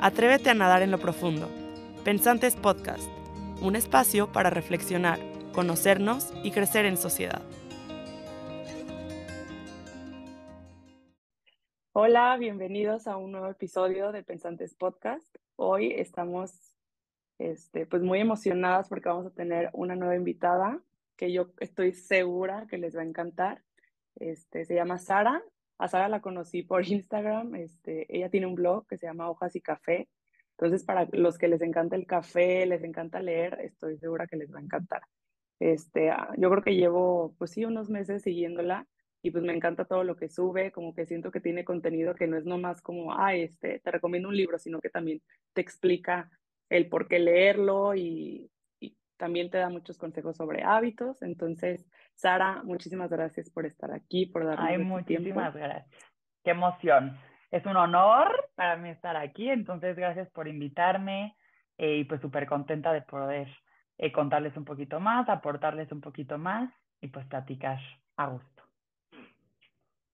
Atrévete a nadar en lo profundo. Pensantes Podcast, un espacio para reflexionar, conocernos y crecer en sociedad. Hola, bienvenidos a un nuevo episodio de Pensantes Podcast. Hoy estamos este, pues muy emocionadas porque vamos a tener una nueva invitada que yo estoy segura que les va a encantar. Este, se llama Sara a Sara la conocí por Instagram, este, ella tiene un blog que se llama Hojas y Café. Entonces, para los que les encanta el café, les encanta leer, estoy segura que les va a encantar. Este, ah, yo creo que llevo, pues sí, unos meses siguiéndola y pues me encanta todo lo que sube, como que siento que tiene contenido que no es nomás como, ah, este, te recomiendo un libro, sino que también te explica el por qué leerlo y, también te da muchos consejos sobre hábitos. Entonces, Sara, muchísimas gracias por estar aquí, por darnos Ay, muchísimas gracias. Qué emoción. Es un honor para mí estar aquí, entonces gracias por invitarme eh, y pues súper contenta de poder eh, contarles un poquito más, aportarles un poquito más y pues platicar a gusto.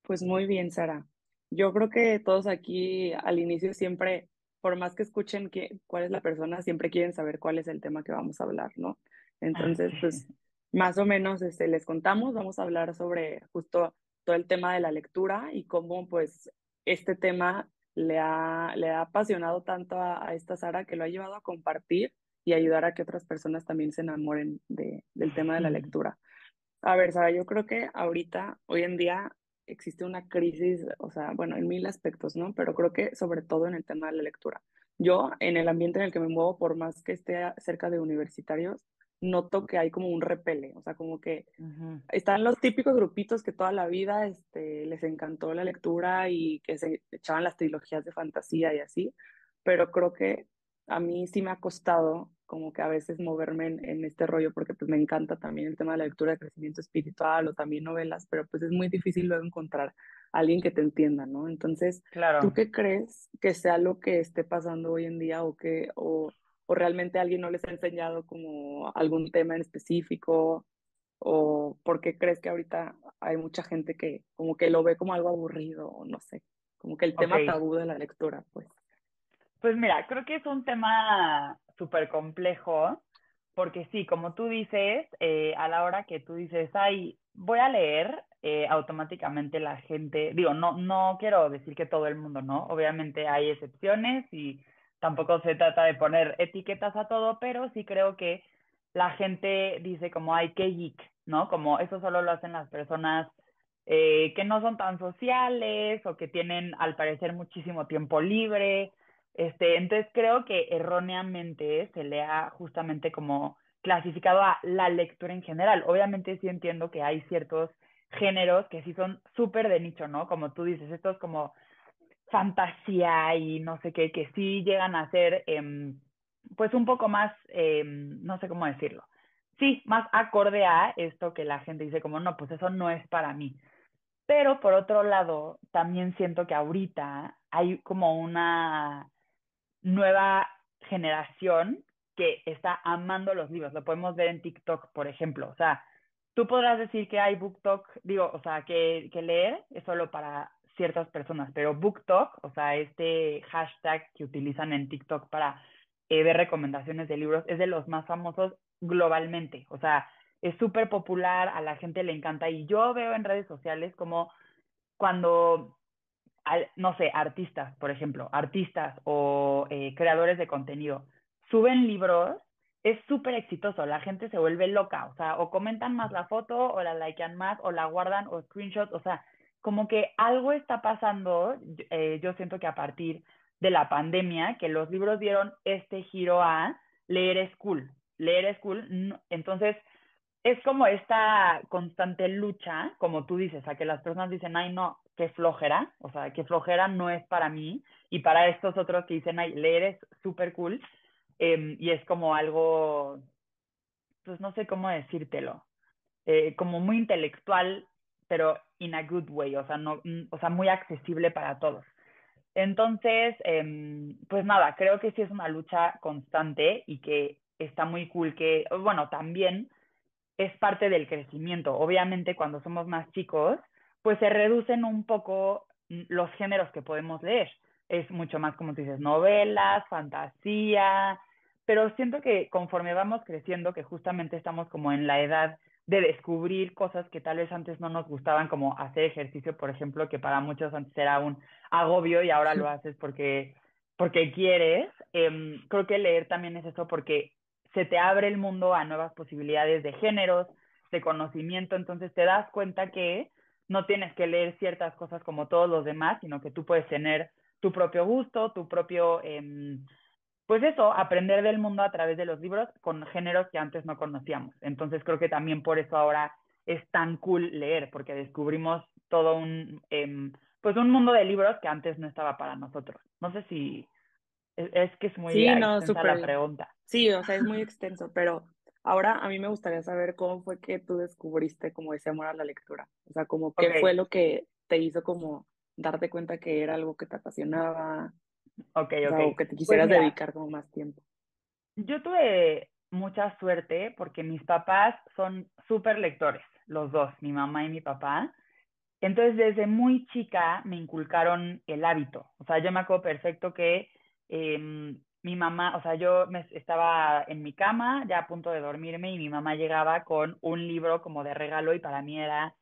Pues muy bien, Sara. Yo creo que todos aquí al inicio siempre por más que escuchen que, cuál es la persona, siempre quieren saber cuál es el tema que vamos a hablar, ¿no? Entonces, pues más o menos este, les contamos, vamos a hablar sobre justo todo el tema de la lectura y cómo pues este tema le ha, le ha apasionado tanto a, esta Sara que lo ha llevado a compartir y ayudar a que otras personas también se enamoren de, del tema de la lectura. A ver, Sara, yo creo que ahorita, hoy en día, existe una crisis, o sea, bueno, en mil aspectos, ¿no? Pero creo que sobre todo en el tema de la lectura. Yo, en el ambiente en el que me muevo, por más que esté cerca de universitarios, noto que hay como un repele, o sea, como que están los típicos grupitos que toda la vida este, les encantó la lectura y que se echaban las trilogías de fantasía y así, pero creo que a mí sí me ha costado como que a veces moverme en, este rollo porque pues me encanta también el tema de la lectura de crecimiento espiritual o también novelas, pero pues es muy difícil luego encontrar a alguien que te entienda, ¿no? Entonces, claro. ¿tú qué crees que sea lo que esté pasando hoy en día o que o, o realmente alguien no les ha enseñado como algún tema en específico o por qué crees que ahorita hay mucha gente que como que lo ve como algo aburrido o no sé, como que el tema tabú de la lectura, pues. Pues mira, creo que es un tema súper complejo, porque sí, como tú dices, eh, a la hora que tú dices, ay, voy a leer, eh, automáticamente la gente, digo, no, no quiero decir que todo el mundo, ¿no? Obviamente hay excepciones y tampoco se trata de poner etiquetas a todo, pero sí creo que la gente dice como, ay, qué geek, ¿no? Como eso solo lo hacen las personas eh, que no son tan sociales o que tienen, al parecer, muchísimo tiempo libre este, entonces creo que erróneamente se le ha justamente como clasificado a la lectura en general. Obviamente sí entiendo que hay ciertos géneros que sí son súper de nicho, ¿no? Como tú dices, estos como fantasía y no sé qué, que sí llegan a ser em, pues un poco más, em, no sé cómo decirlo, sí, más acorde a esto que la gente dice como, no, pues eso no es para mí. Pero por otro lado, también siento que ahorita hay como una nueva generación que está amando los libros. Lo podemos ver en TikTok, por ejemplo. O sea, tú podrás decir que hay BookTok, digo, o sea, que, leer es solo para ciertas personas, pero BookTok, o sea, este hashtag que utilizan en TikTok para eh, ver recomendaciones de libros, es de los más famosos globalmente. O sea, es súper popular, a la gente le encanta y yo veo en redes sociales como cuando no sé, artistas, por ejemplo, artistas o eh, creadores de contenido, suben libros, es súper exitoso, la gente se vuelve loca, o sea, o comentan más la foto, o la likean más, o la guardan, o screenshots, o sea, como que algo está pasando, eh, yo siento que a partir de la pandemia, que los libros dieron este giro a leer es cool, leer es cool, entonces es como esta constante lucha, como tú dices, a que las personas dicen, ay, no, qué flojera, o sea, qué flojera no es para mí, y para estos otros que dicen, ay, leer es súper cool, em, y es como algo, pues no sé cómo decírtelo, eh, como muy intelectual, pero in a good way, o sea, no, mm, o sea, muy accesible para todos. Entonces, em, pues nada, creo que sí es una lucha constante y que está muy cool que, bueno, también es parte del crecimiento. Obviamente, cuando somos más chicos, pues se reducen un poco los géneros que podemos leer. es mucho más, como tú dices, novelas, fantasía, pero siento que conforme vamos creciendo, que justamente estamos como en la edad de descubrir cosas que tal vez antes no nos gustaban, como hacer ejercicio, por ejemplo, que para muchos antes era un agobio y ahora lo haces porque, porque quieres. Em, creo que leer también es eso porque se te abre el mundo a nuevas posibilidades de géneros, de conocimiento, entonces te das cuenta que no tienes que leer ciertas cosas como todos los demás, sino que tú puedes tener tu propio gusto, tu propio, em, pues eso, aprender del mundo a través de los libros con géneros que antes no conocíamos. Entonces creo que también por eso ahora es tan cool leer, porque descubrimos todo un, em, pues un mundo de libros que antes no estaba para nosotros. No sé si es, que es muy sí, no, la pregunta. Sí, o sea, es muy extenso, pero ahora a mí me gustaría saber cómo fue que tú descubriste como ese amor a la lectura. O sea, como qué fue lo que te hizo como darte cuenta que era algo que te apasionaba. Ok, ok. O, que te pues quisieras dedicar como más tiempo. Yo tuve mucha suerte porque mis papás son súper lectores, los dos, mi mamá y mi papá. Entonces, desde muy chica me inculcaron el hábito. O sea, yo me acuerdo perfecto que eh, mi mamá, o sea, yo me, estaba en mi cama ya a punto de dormirme y mi mamá llegaba con un libro como de regalo y para mí era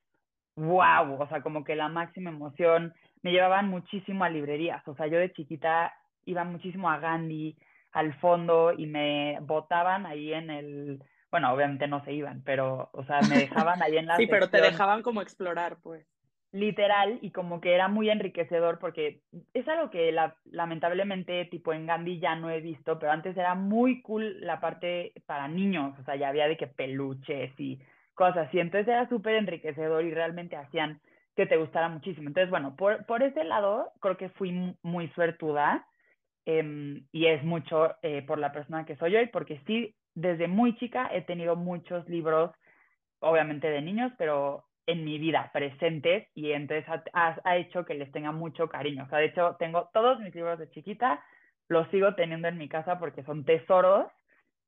wow, o sea, como que la máxima emoción. Me llevaban muchísimo a librerías, o sea, yo de chiquita iba muchísimo a Gandhi, al fondo y me botaban ahí en el, bueno, obviamente no se iban, pero, o sea, me dejaban ahí en la... sí, pero te dejaban como explorar, pues literal y como que era muy enriquecedor porque es algo que la, lamentablemente tipo en Gandhi ya no he visto, pero antes era muy cool la parte para niños, o sea, ya había de que peluches y cosas así, entonces era súper enriquecedor y realmente hacían que te gustara muchísimo. Entonces, bueno, por, por ese lado creo que fui muy suertuda em, y es mucho eh, por la persona que soy hoy, porque sí, desde muy chica he tenido muchos libros, obviamente de niños, pero en mi vida presentes y entonces ha, ha, hecho que les tenga mucho cariño. O sea, de hecho, tengo todos mis libros de chiquita, los sigo teniendo en mi casa porque son tesoros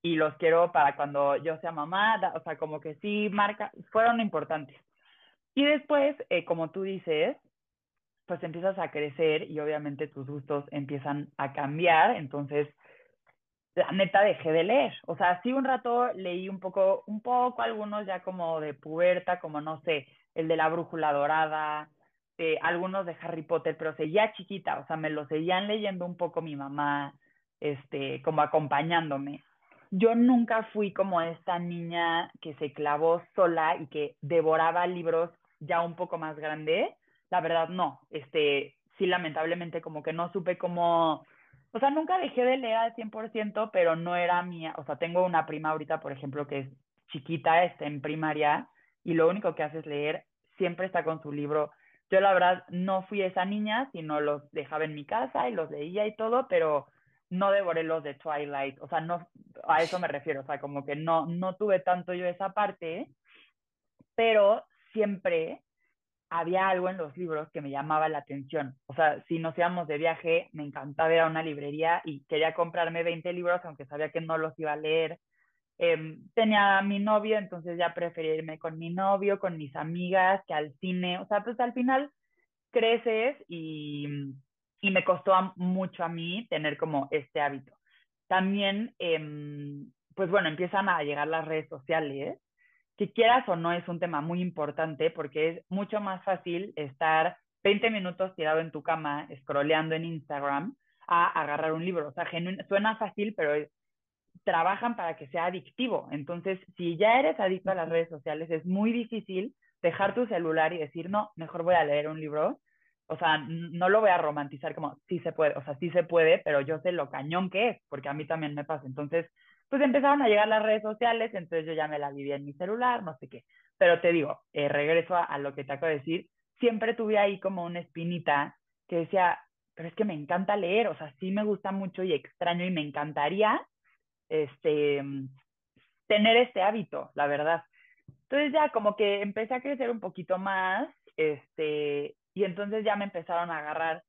y los quiero para cuando yo sea mamá, o sea, como que sí, marca, fueron importantes. Y después, eh, como tú dices, pues empiezas a crecer y obviamente tus gustos empiezan a cambiar, entonces la neta dejé de leer. O sea, sí un rato leí un poco, un poco algunos ya como de puberta, como no sé, el de la brújula dorada, eh, algunos de Harry Potter, pero seguía chiquita, o sea, me lo seguían leyendo un poco mi mamá, este, como acompañándome. Yo nunca fui como esta niña que se clavó sola y que devoraba libros ya un poco más grande. La verdad, no. Este, sí, lamentablemente, como que no supe cómo o sea, nunca dejé de leer al 100%, pero no era mía. O sea, tengo una prima ahorita, por ejemplo, que es chiquita, está en primaria, y lo único que hace es leer, siempre está con su libro. Yo la verdad no fui esa niña, sino los dejaba en mi casa y los leía y todo, pero no devoré los de Twilight. O sea, no, a eso me refiero. O sea, como que no, no tuve tanto yo esa parte, pero siempre había algo en los libros que me llamaba la atención. O sea, si nos íbamos de viaje, me encantaba ir a una librería y quería comprarme 20 libros, aunque sabía que no los iba a leer. Eh, tenía a mi novio, entonces ya prefería irme con mi novio, con mis amigas, que al cine. O sea, pues al final creces y, y me costó mucho a mí tener como este hábito. También, eh, pues bueno, empiezan a llegar las redes sociales que quieras o no es un tema muy importante porque es mucho más fácil estar 20 minutos tirado en tu cama, scrolleando en Instagram, a agarrar un libro. O sea, suena fácil, pero trabajan para que sea adictivo. Entonces, si ya eres adicto a las redes sociales, es muy difícil dejar tu celular y decir, no, mejor voy a leer un libro. O sea, no lo voy a romantizar como, sí se puede, o sea, sí se puede, pero yo sé lo cañón que es, porque a mí también me pasa. Entonces, pues empezaron a llegar las redes sociales, entonces yo ya me la vivía en mi celular, no sé qué. Pero te digo, eh, regreso a, lo que te acabo de decir, siempre tuve ahí como una espinita que decía, pero es que me encanta leer, o sea, sí me gusta mucho y extraño y me encantaría este, tener este hábito, la verdad. Entonces ya como que empecé a crecer un poquito más, este, y entonces ya me empezaron a agarrar,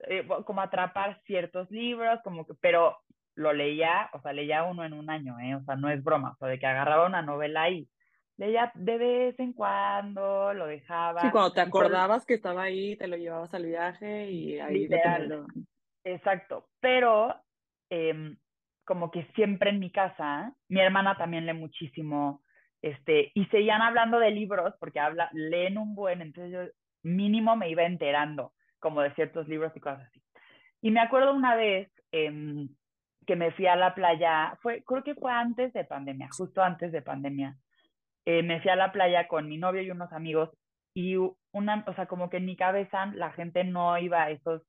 eh, como atrapar ciertos libros, como que, pero lo leía, o sea, leía uno en un año, ¿eh? O sea, no es broma, o sea, de que agarraba una novela y leía de vez en cuando, lo dejaba. Sí, cuando te acordabas que estaba ahí, te lo llevabas al viaje y ahí Literal. Exacto, pero em, como que siempre en mi casa, mi hermana también lee muchísimo, este, y seguían hablando de libros, porque habla, leen un buen, entonces yo mínimo me iba enterando como de ciertos libros y cosas así. Y me acuerdo una vez em, que me fui a la playa, fue, creo que fue antes de pandemia, justo antes de pandemia. Eh, me fui a la playa con mi novio y unos amigos y una, o sea, como que en mi cabeza la gente no iba a esos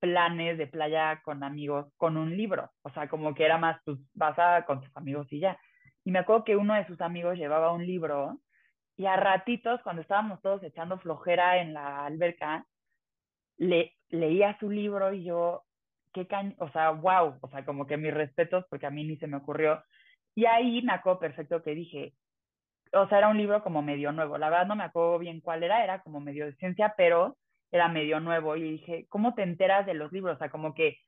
planes de playa con amigos con un libro, o sea, como que era más, pues vas a, con tus amigos y ya. Y me acuerdo que uno de sus amigos llevaba un libro y a ratitos, cuando estábamos todos echando flojera en la alberca, le, leía su libro y yo, o sea, wow, o sea, como que mis respetos porque a mí ni se me ocurrió. Y ahí me acuerdo perfecto que dije, o sea, era un libro como medio nuevo, la verdad no me acuerdo bien cuál era, era como medio de ciencia, pero era medio nuevo y dije, ¿cómo te enteras de los libros? O sea, como que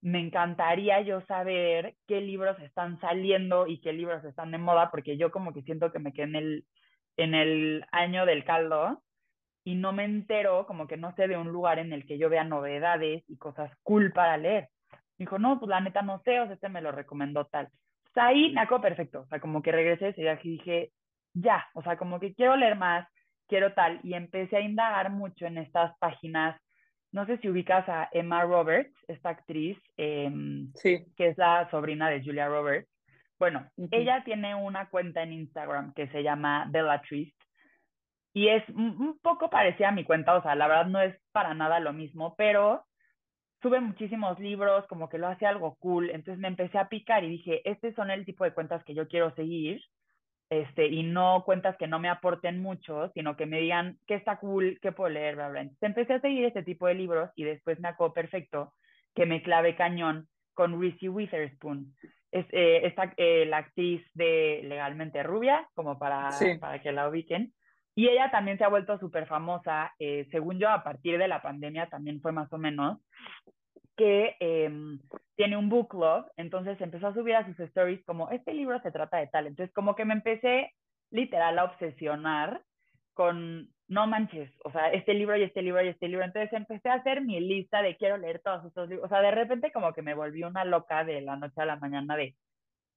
me encantaría yo saber qué libros están saliendo y qué libros están de moda, porque yo como que siento que me quedé en el, en el año del caldo y no me entero, como que no sé de un lugar en el que yo vea novedades y cosas cool para leer. dijo, no, pues la neta no sé, o sea, este me lo recomendó tal. O sea, ahí me acuerdo perfecto, o sea, como que regresé ese día y dije, ya, o sea, como que quiero leer más, quiero tal, y empecé a indagar mucho en estas páginas. No sé si ubicas a Emma Roberts, esta actriz, em, sí. que es la sobrina de Julia Roberts. Bueno, ella tiene una cuenta en Instagram que se llama Bellatrix y es un poco parecida a mi cuenta, o sea, la verdad no es para nada lo mismo, pero sube muchísimos libros, como que lo hace algo cool, entonces me empecé a picar y dije, este son el tipo de cuentas que yo quiero seguir, este, y no cuentas que no me aporten mucho, sino que me digan qué está cool, qué puedo leer, bla, bla. Entonces empecé a seguir este tipo de libros y después me acuerdo perfecto que me clave cañón con Reese Witherspoon. Es, eh, esta, eh, la actriz de Legalmente Rubia, como para, para que la ubiquen. Y ella también se ha vuelto súper famosa, eh, según yo, a partir de la pandemia también fue más o menos, que em, tiene un book club, entonces empezó a subir a sus stories como, este libro se trata de tal. Entonces como que me empecé literal a obsesionar con, no manches, o sea, este libro y este libro y este libro. Entonces empecé a hacer mi lista de quiero leer todos estos libros. O sea, de repente como que me volví una loca de la noche a la mañana de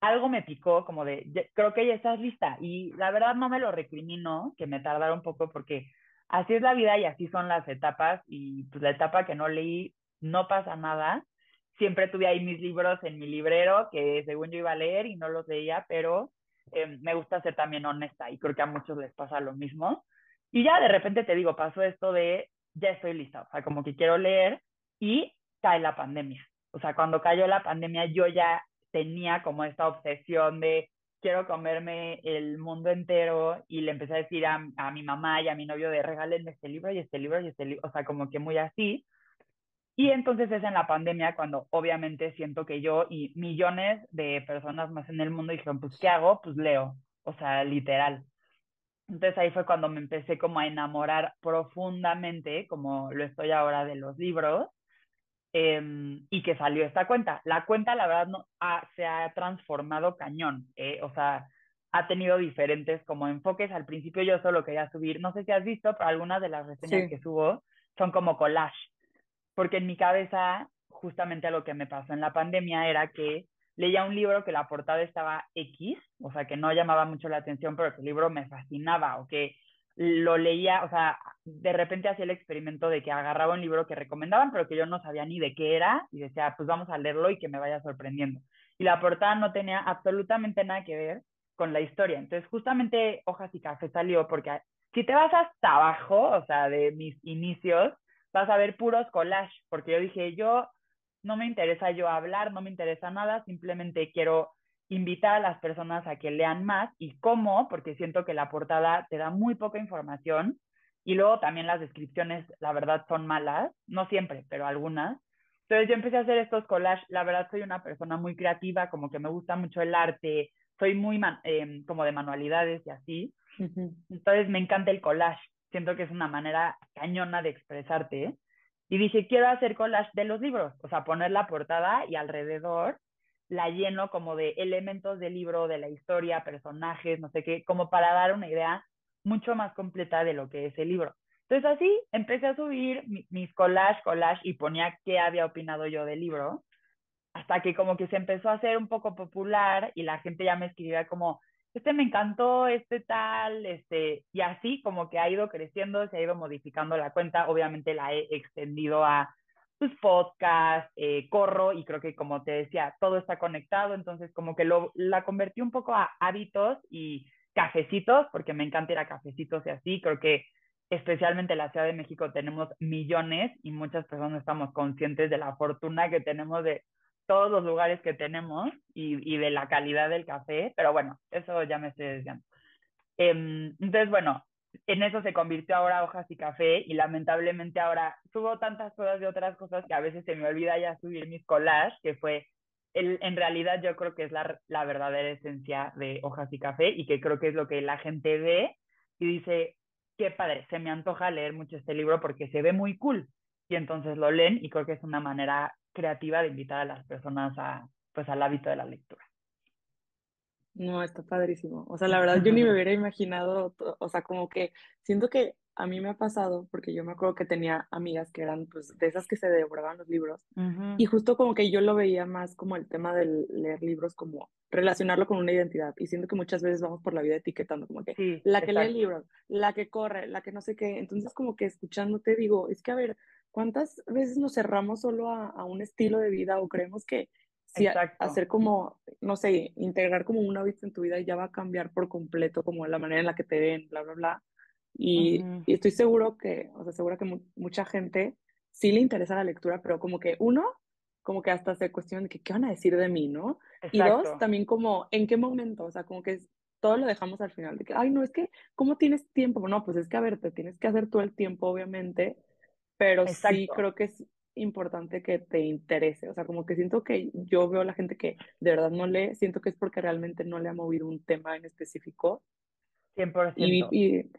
algo me picó como de, creo que ya estás lista. Y la verdad no me lo recrimino, que me tardara un poco porque así es la vida y así son las etapas. Y pues la etapa que no leí no pasa nada. Siempre tuve ahí mis libros en mi librero que según yo iba a leer y no los leía, pero eh, me gusta ser también honesta y creo que a muchos les pasa lo mismo. Y ya de repente te digo, pasó esto de ya estoy lista, o sea, como que quiero leer y cae la pandemia. O sea, cuando cayó la pandemia yo ya tenía como esta obsesión de quiero comerme el mundo entero y le empecé a decir a, a mi mamá y a mi novio de regálenme este libro y este libro y este libro, o sea, como que muy así. Y entonces es en la pandemia cuando obviamente siento que yo y millones de personas más en el mundo dijeron, pues, ¿qué hago? Pues leo, o sea, literal. Entonces ahí fue cuando me empecé como a enamorar profundamente, como lo estoy ahora, de los libros, em, y que salió esta cuenta. La cuenta, la verdad, no, se ha transformado cañón, eh, o sea, ha tenido diferentes como enfoques. Al principio yo solo quería subir, no sé si has visto, pero algunas de las reseñas que subo son como collage porque en mi cabeza justamente lo que me pasó en la pandemia era que leía un libro que la portada estaba X, o sea, que no llamaba mucho la atención, pero que el libro me fascinaba o que lo leía, o sea, de repente hacía el experimento de que agarraba un libro que recomendaban, pero que yo no sabía ni de qué era, y decía, pues vamos a leerlo y que me vaya sorprendiendo. Y la portada no tenía absolutamente nada que ver con la historia. Entonces, justamente Hojas y Café salió porque si te vas hasta abajo, o sea, de mis inicios, vas a ver puros collage, porque yo dije, yo no me interesa yo hablar, no me interesa nada, simplemente quiero invitar a las personas a que lean más y cómo, porque siento que la portada te da muy poca información y luego también las descripciones, la verdad, son malas, no siempre, pero algunas. Entonces yo empecé a hacer estos collages, la verdad soy una persona muy creativa, como que me gusta mucho el arte, soy muy em, como de manualidades y así. Entonces me encanta el collage siento que es una manera cañona de expresarte. Y dije, quiero hacer collage de los libros, o sea, poner la portada y alrededor la lleno como de elementos del libro, de la historia, personajes, no sé qué, como para dar una idea mucho más completa de lo que es el libro. Entonces así empecé a subir mis collage, collage y ponía qué había opinado yo del libro, hasta que como que se empezó a hacer un poco popular y la gente ya me escribía como, este me encantó, este tal, este, y así como que ha ido creciendo, se ha ido modificando la cuenta, obviamente la he extendido a sus podcasts, eh, corro y creo que como te decía, todo está conectado, entonces como que lo, la convertí un poco a hábitos y cafecitos, porque me encanta ir a cafecitos y así, creo que especialmente en la Ciudad de México tenemos millones y muchas personas estamos conscientes de la fortuna que tenemos de todos los lugares que tenemos y, y de la calidad del café, pero bueno, eso ya me estoy desviando. Em, entonces, bueno, en eso se convirtió ahora hojas y café y lamentablemente ahora subo tantas cosas de otras cosas que a veces se me olvida ya subir mis collages, que fue, el, en realidad yo creo que es la, la verdadera esencia de hojas y café y que creo que es lo que la gente ve y dice, qué padre, se me antoja leer mucho este libro porque se ve muy cool. Y entonces lo leen y creo que es una manera creativa de invitar a las personas a, pues, al hábito de la lectura. No, está padrísimo. O sea, la verdad yo ni me hubiera imaginado, o sea, como que siento que a mí me ha pasado, porque yo me acuerdo que tenía amigas que eran pues de esas que se devoraban los libros, y justo como que yo lo veía más como el tema de leer libros, como relacionarlo con una identidad, y siento que muchas veces vamos por la vida etiquetando como que la que lee libros, la que corre, la que no sé qué, entonces como que escuchándote digo, es que a ver, ¿cuántas veces nos cerramos solo a, a un estilo de vida o creemos que si hacer como, no sé, integrar como un hábito en tu vida ya va a cambiar por completo como la manera en la que te ven, bla, bla, bla. Y, y estoy seguro que, o sea, seguro que mucha gente sí le interesa la lectura, pero como que uno, como que hasta se cuestiona de que qué van a decir de mí, ¿no? Y dos, también como en qué momento, o sea, como que todo lo dejamos al final, de que, ay, no, es que, ¿cómo tienes tiempo? No, pues es que, a ver, te tienes que hacer todo el tiempo, obviamente, pero sí creo que es importante que te interese, o sea, como que siento que yo veo a la gente que de verdad no lee, siento que es porque realmente no le ha movido un tema en específico. 100%. Y, y,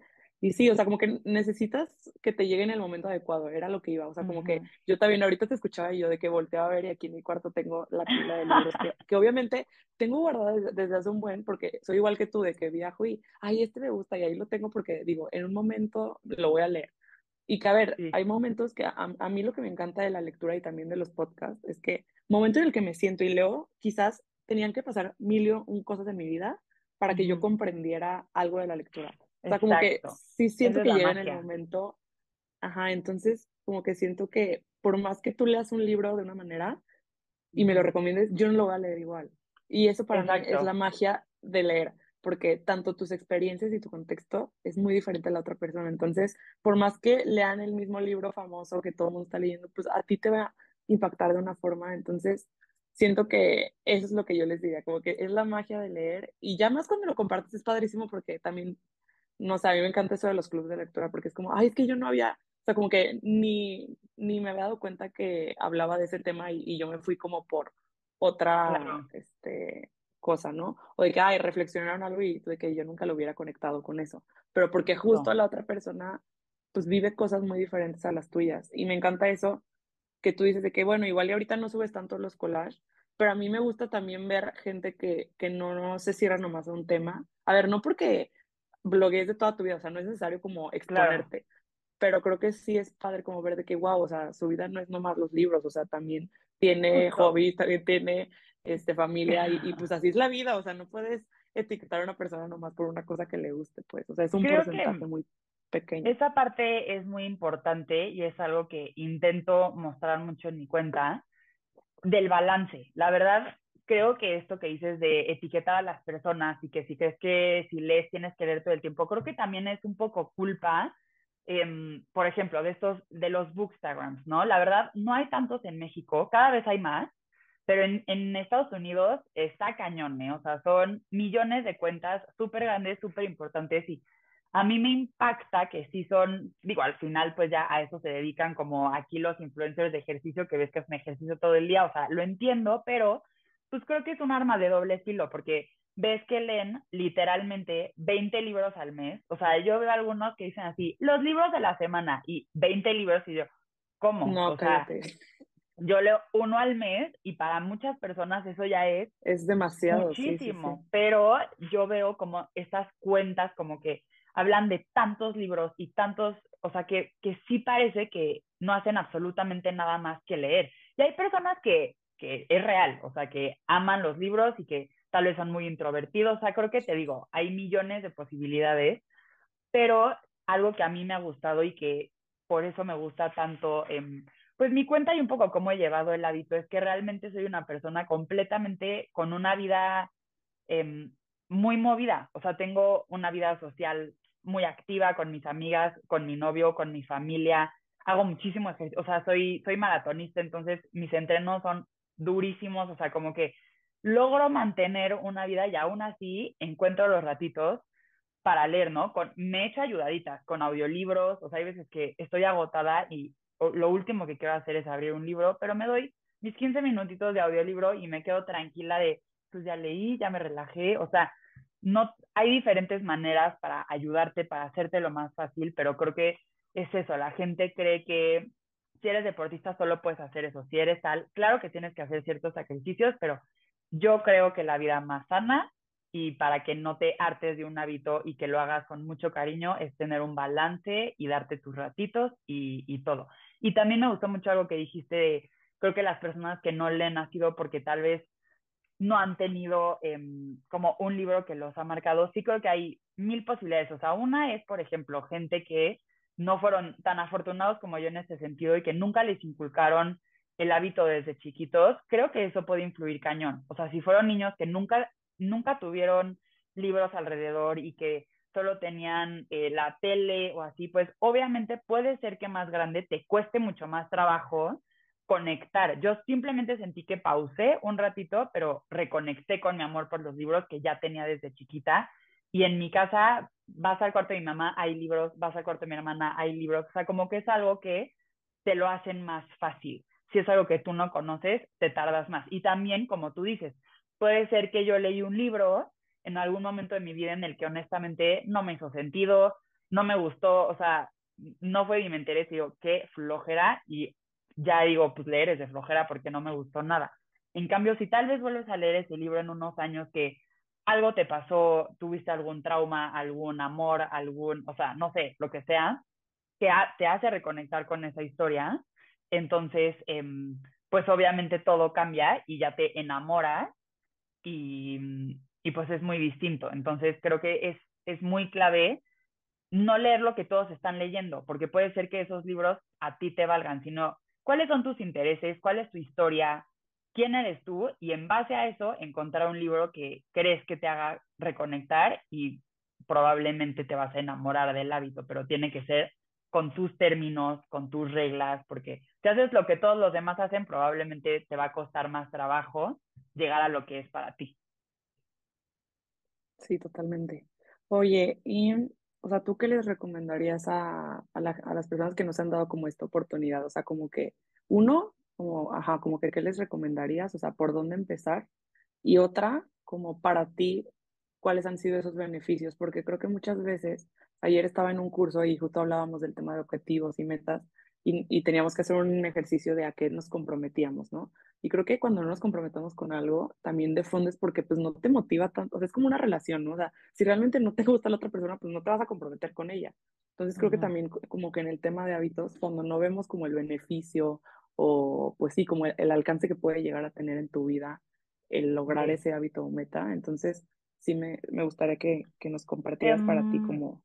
y sí, o sea, como que necesitas que te llegue en el momento adecuado, era lo que iba, o sea, como que yo también ahorita te escuchaba y yo de que volteaba a ver y aquí en mi cuarto tengo la pila de libros que, obviamente tengo guardada desde, hace un buen, porque soy igual que tú, de que viajo y, ay, este me gusta y ahí lo tengo porque digo, en un momento lo voy a leer. Y que, a ver, hay momentos que a, a, mí lo que me encanta de la lectura y también de los podcasts es que momento en el que me siento y leo, quizás tenían que pasar mil y cosas en mi vida para que yo comprendiera algo de la lectura. O sea, como que sí siento que llega en el momento, ajá, entonces como que siento que por más que tú leas un libro de una manera y me lo recomiendes, yo no lo voy a leer igual. Y eso para mí es la magia de leer, porque tanto tus experiencias y tu contexto es muy diferente a la otra persona. Entonces, por más que lean el mismo libro famoso que todo el mundo está leyendo, pues a ti te va a impactar de una forma. Entonces, siento que eso es lo que yo les diría, como que es la magia de leer y ya más cuando lo compartes es padrísimo porque también no sé, a mí me encanta eso de los clubes de lectura porque es como, ay, es que yo no había, o sea, como que ni, ni me había dado cuenta que hablaba de ese tema y, yo me fui como por otra este, cosa, ¿no? O de que, ay, reflexionaron algo y de que yo nunca lo hubiera conectado con eso, pero porque justo la otra persona pues vive cosas muy diferentes a las tuyas. Y me encanta eso que tú dices de que, bueno, igual y ahorita no subes tanto los collages, pero a mí me gusta también ver gente que, que no, no se cierra nomás a un tema. A ver, no porque bloguees de toda tu vida, o sea, no es necesario como exponerte, pero creo que sí es padre como ver de que, wow, o sea, su vida no es nomás los libros, o sea, también tiene hobbies, también tiene este, familia y, pues así es la vida, o sea, no puedes etiquetar a una persona nomás por una cosa que le guste, pues, o sea, es un porcentaje muy pequeño. Esa parte es muy importante y es algo que intento mostrar mucho en mi cuenta del balance. La verdad, creo que esto que dices de etiquetar a las personas y que si crees que si lees tienes que leer todo el tiempo, creo que también es un poco culpa, em, por ejemplo, de estos, de los bookstagrams, ¿no? La verdad, no hay tantos en México, cada vez hay más, pero en, en Estados Unidos está cañón, ¿eh? O sea, son millones de cuentas súper grandes, súper importantes y a mí me impacta que sí son, digo, al final pues ya a eso se dedican como aquí los influencers de ejercicio, que ves que es un ejercicio todo el día, o sea, lo entiendo, pero pues creo que es un arma de doble estilo, porque ves que leen literalmente 20 libros al mes. O sea, yo veo algunos que dicen así, los libros de la semana y 20 libros y yo, ¿cómo? No, o sea, yo leo uno al mes y para muchas personas eso ya es... Es demasiado. Muchísimo, pero yo veo como estas cuentas como que hablan de tantos libros y tantos, o sea, que, que sí parece que no hacen absolutamente nada más que leer. Y hay personas que, que es real, o sea, que aman los libros y que tal vez son muy introvertidos, o sea, creo que te digo, hay millones de posibilidades, pero algo que a mí me ha gustado y que por eso me gusta tanto, eh, pues mi cuenta y un poco cómo he llevado el hábito es que realmente soy una persona completamente con una vida eh, muy movida, o sea, tengo una vida social muy activa con mis amigas, con mi novio, con mi familia, hago muchísimo ejercicio, o sea, soy, soy maratonista, entonces mis entrenos son durísimos, o sea, como que logro mantener una vida y aún así encuentro los ratitos para leer, ¿no? Con, me he hecho ayudaditas con audiolibros, o sea, hay veces que estoy agotada y lo último que quiero hacer es abrir un libro, pero me doy mis 15 minutitos de audiolibro y me quedo tranquila de, pues ya leí, ya me relajé, o sea, no, hay diferentes maneras para ayudarte, para hacerte lo más fácil, pero creo que es eso, la gente cree que si eres deportista solo puedes hacer eso, si eres tal, claro que tienes que hacer ciertos sacrificios, pero yo creo que la vida más sana y para que no te hartes de un hábito y que lo hagas con mucho cariño es tener un balance y darte tus ratitos y, y todo. Y también me gustó mucho algo que dijiste de, creo que las personas que no leen ha sido porque tal vez no han tenido eh, como un libro que los ha marcado. Sí creo que hay mil posibilidades. O sea, una es, por ejemplo, gente que no fueron tan afortunados como yo en ese sentido y que nunca les inculcaron el hábito desde chiquitos. Creo que eso puede influir cañón. O sea, si fueron niños que nunca, nunca tuvieron libros alrededor y que solo tenían eh, la tele o así, pues obviamente puede ser que más grande te cueste mucho más trabajo conectar. Yo simplemente sentí que pausé un ratito, pero reconecté con mi amor por los libros que ya tenía desde chiquita. Y en mi casa, vas al cuarto de mi mamá, hay libros, vas al cuarto de mi hermana, hay libros. O sea, como que es algo que te lo hacen más fácil. Si es algo que tú no conoces, te tardas más. Y también, como tú dices, puede ser que yo leí un libro en algún momento de mi vida en el que honestamente no me hizo sentido, no me gustó, o sea, no fue mi interés, digo, qué flojera, y ya digo, pues leer es de flojera porque no me gustó nada. En cambio, si tal vez vuelves a leer ese libro en unos años que algo te pasó, tuviste algún trauma, algún amor, algún, o sea, no sé, lo que sea, que te hace reconectar con esa historia, entonces, eh, pues obviamente todo cambia y ya te enamoras y, y pues es muy distinto. Entonces, creo que es, es muy clave no leer lo que todos están leyendo, porque puede ser que esos libros a ti te valgan, sino cuáles son tus intereses, cuál es tu historia, quién eres tú y en base a eso encontrar un libro que crees que te haga reconectar y probablemente te vas a enamorar del hábito, pero tiene que ser con tus términos, con tus reglas, porque si haces lo que todos los demás hacen, probablemente te va a costar más trabajo llegar a lo que es para ti. Sí, totalmente. Oye, y, o sea, ¿tú qué les recomendarías a, a, la, a las personas que nos han dado como esta oportunidad? O sea, como que, uno, como, ajá, como que, ¿qué les recomendarías? O sea, ¿por dónde empezar? Y otra, como para ti, ¿cuáles han sido esos beneficios? Porque creo que muchas veces, ayer estaba en un curso y justo hablábamos del tema de objetivos y metas, y, y, teníamos que hacer un ejercicio de a qué nos comprometíamos, ¿no? Y creo que cuando no nos comprometemos con algo, también de fondo es porque pues no te motiva tanto, o sea, es como una relación, ¿no? O sea, si realmente no te gusta la otra persona, pues no te vas a comprometer con ella. Entonces creo uh -huh. que también como que en el tema de hábitos, cuando no vemos como el beneficio o pues sí, como el, el alcance que puede llegar a tener en tu vida el lograr ese hábito o meta, entonces sí me, me gustaría que, que nos compartieras um... para ti como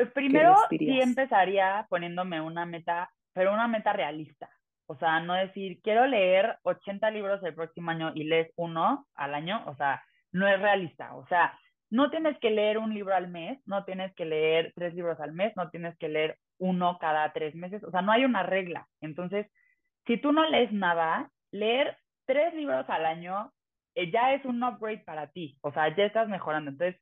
pues primero sí empezaría poniéndome una meta, pero una meta realista. O sea, no decir, quiero leer 80 libros el próximo año y lees uno al año. O sea, no es realista. O sea, no tienes que leer un libro al mes, no tienes que leer tres libros al mes, no tienes que leer uno cada tres meses. O sea, no hay una regla. Entonces, si tú no lees nada, leer tres libros al año eh, ya es un upgrade para ti. O sea, ya estás mejorando. Entonces,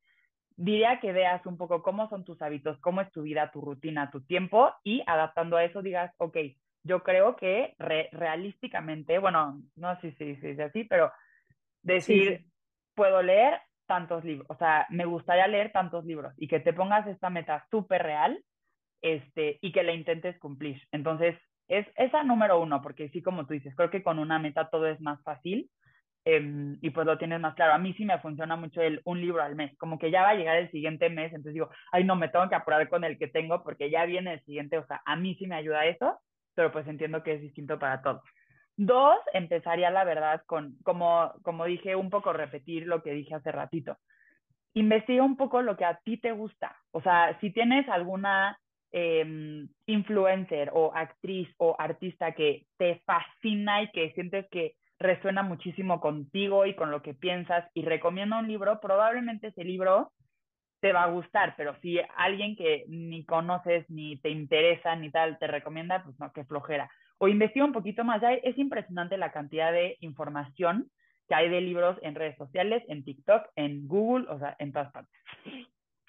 diría que veas un poco cómo son tus hábitos, cómo es tu vida, tu rutina, tu tiempo y adaptando a eso digas, ok, yo creo que re realísticamente, bueno, no sé si es si, así, pero decir, sí, sí. puedo leer tantos libros, o sea, me gustaría leer tantos libros y que te pongas esta meta súper real este, y que la intentes cumplir. Entonces, es esa número uno, porque sí, como tú dices, creo que con una meta todo es más fácil Em, y pues lo tienes más claro. A mí sí me funciona mucho el un libro al mes, como que ya va a llegar el siguiente mes, entonces digo, ay, no, me tengo que apurar con el que tengo porque ya viene el siguiente, o sea, a mí sí me ayuda eso, pero pues entiendo que es distinto para todos. Dos, empezaría la verdad con, como, como dije, un poco repetir lo que dije hace ratito. Investiga un poco lo que a ti te gusta. O sea, si tienes alguna eh, influencer o actriz o artista que te fascina y que sientes que resuena muchísimo contigo y con lo que piensas y recomienda un libro, probablemente ese libro te va a gustar, pero si alguien que ni conoces, ni te interesa, ni tal, te recomienda, pues no, qué flojera. O investiga un poquito más, ya es impresionante la cantidad de información que hay de libros en redes sociales, en TikTok, en Google, o sea, en todas partes.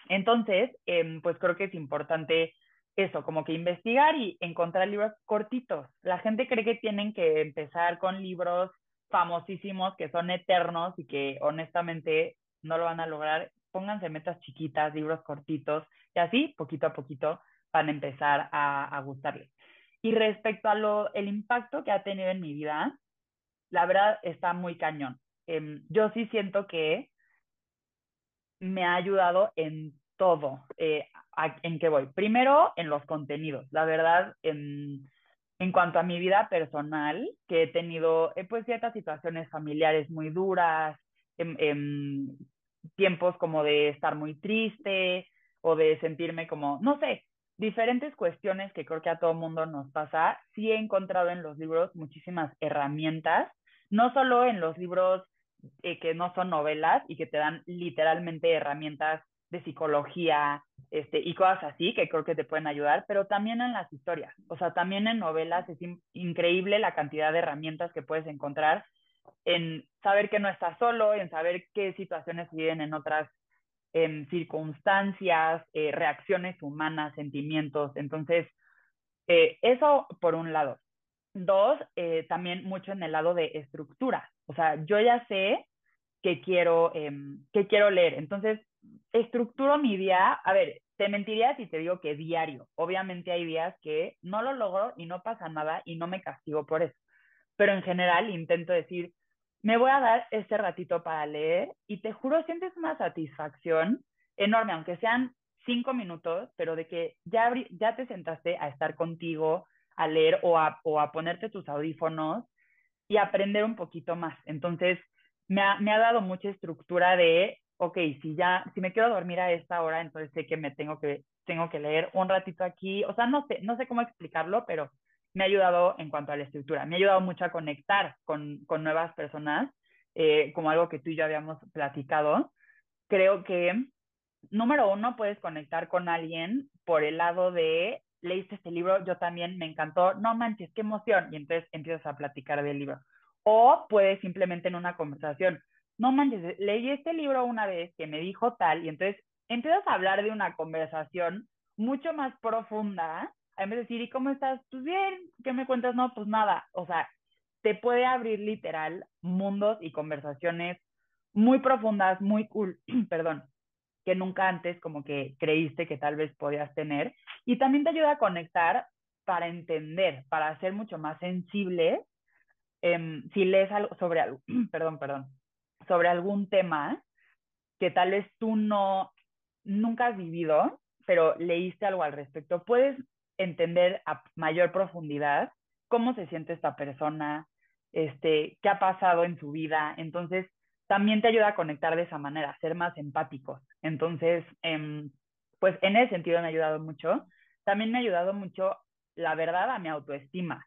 Entonces, eh, pues creo que es importante eso, como que investigar y encontrar libros cortitos. La gente cree que tienen que empezar con libros famosísimos que son eternos y que honestamente no lo van a lograr. Pónganse metas chiquitas, libros cortitos y así, poquito a poquito, van a empezar a, a gustarles. Y respecto a lo, el impacto que ha tenido en mi vida, la verdad está muy cañón. Eh, yo sí siento que me ha ayudado en todo. Eh, ¿En qué voy? Primero, en los contenidos. La verdad, en, en cuanto a mi vida personal, que he tenido eh, pues ciertas situaciones familiares muy duras, en, en, tiempos como de estar muy triste o de sentirme como, no sé, diferentes cuestiones que creo que a todo mundo nos pasa, sí he encontrado en los libros muchísimas herramientas, no solo en los libros eh, que no son novelas y que te dan literalmente herramientas de psicología este, y cosas así que creo que te pueden ayudar, pero también en las historias. O sea, también en novelas es in increíble la cantidad de herramientas que puedes encontrar en saber que no estás solo, en saber qué situaciones viven en otras eh, circunstancias, eh, reacciones humanas, sentimientos. Entonces, eh, eso por un lado. Dos, eh, también mucho en el lado de estructura. O sea, yo ya sé que quiero, em, que quiero leer. Entonces, estructuro mi día, a ver, te mentiría si te digo que diario. Obviamente hay días que no lo logro y no pasa nada y no me castigo por eso. Pero en general intento decir, me voy a dar este ratito para leer y te juro, sientes una satisfacción enorme, aunque sean cinco minutos, pero de que ya, ya te sentaste a estar contigo, a leer o a, o a ponerte tus audífonos y aprender un poquito más. Entonces, me ha, me ha dado mucha estructura de ok, si ya, si me quiero dormir a esta hora, entonces sé que me tengo que, tengo que leer un ratito aquí, o sea, no sé, no sé cómo explicarlo, pero me ha ayudado en cuanto a la estructura, me ha ayudado mucho a conectar con, con nuevas personas, eh, como algo que tú y yo habíamos platicado. Creo que, número uno, puedes conectar con alguien por el lado de, leíste este libro, yo también me encantó, no manches, qué emoción, y entonces empiezas a platicar del libro. O puedes simplemente en una conversación, no manches, leí este libro una vez que me dijo tal, y entonces empiezas a hablar de una conversación mucho más profunda, en vez de decir, ¿y cómo estás? Pues bien, ¿qué me cuentas? No, pues nada, o sea, te puede abrir literal mundos y conversaciones muy profundas, muy cool, perdón, que nunca antes como que creíste que tal vez podías tener. Y también te ayuda a conectar para entender, para ser mucho más sensible eh, si lees algo sobre algo, perdón, perdón, sobre algún tema que tal vez tú no, nunca has vivido, pero leíste algo al respecto, puedes entender a mayor profundidad cómo se siente esta persona, este, qué ha pasado en su vida. Entonces, también te ayuda a conectar de esa manera, a ser más empáticos. Entonces, eh, pues en ese sentido me ha ayudado mucho. También me ha ayudado mucho, la verdad, a mi autoestima.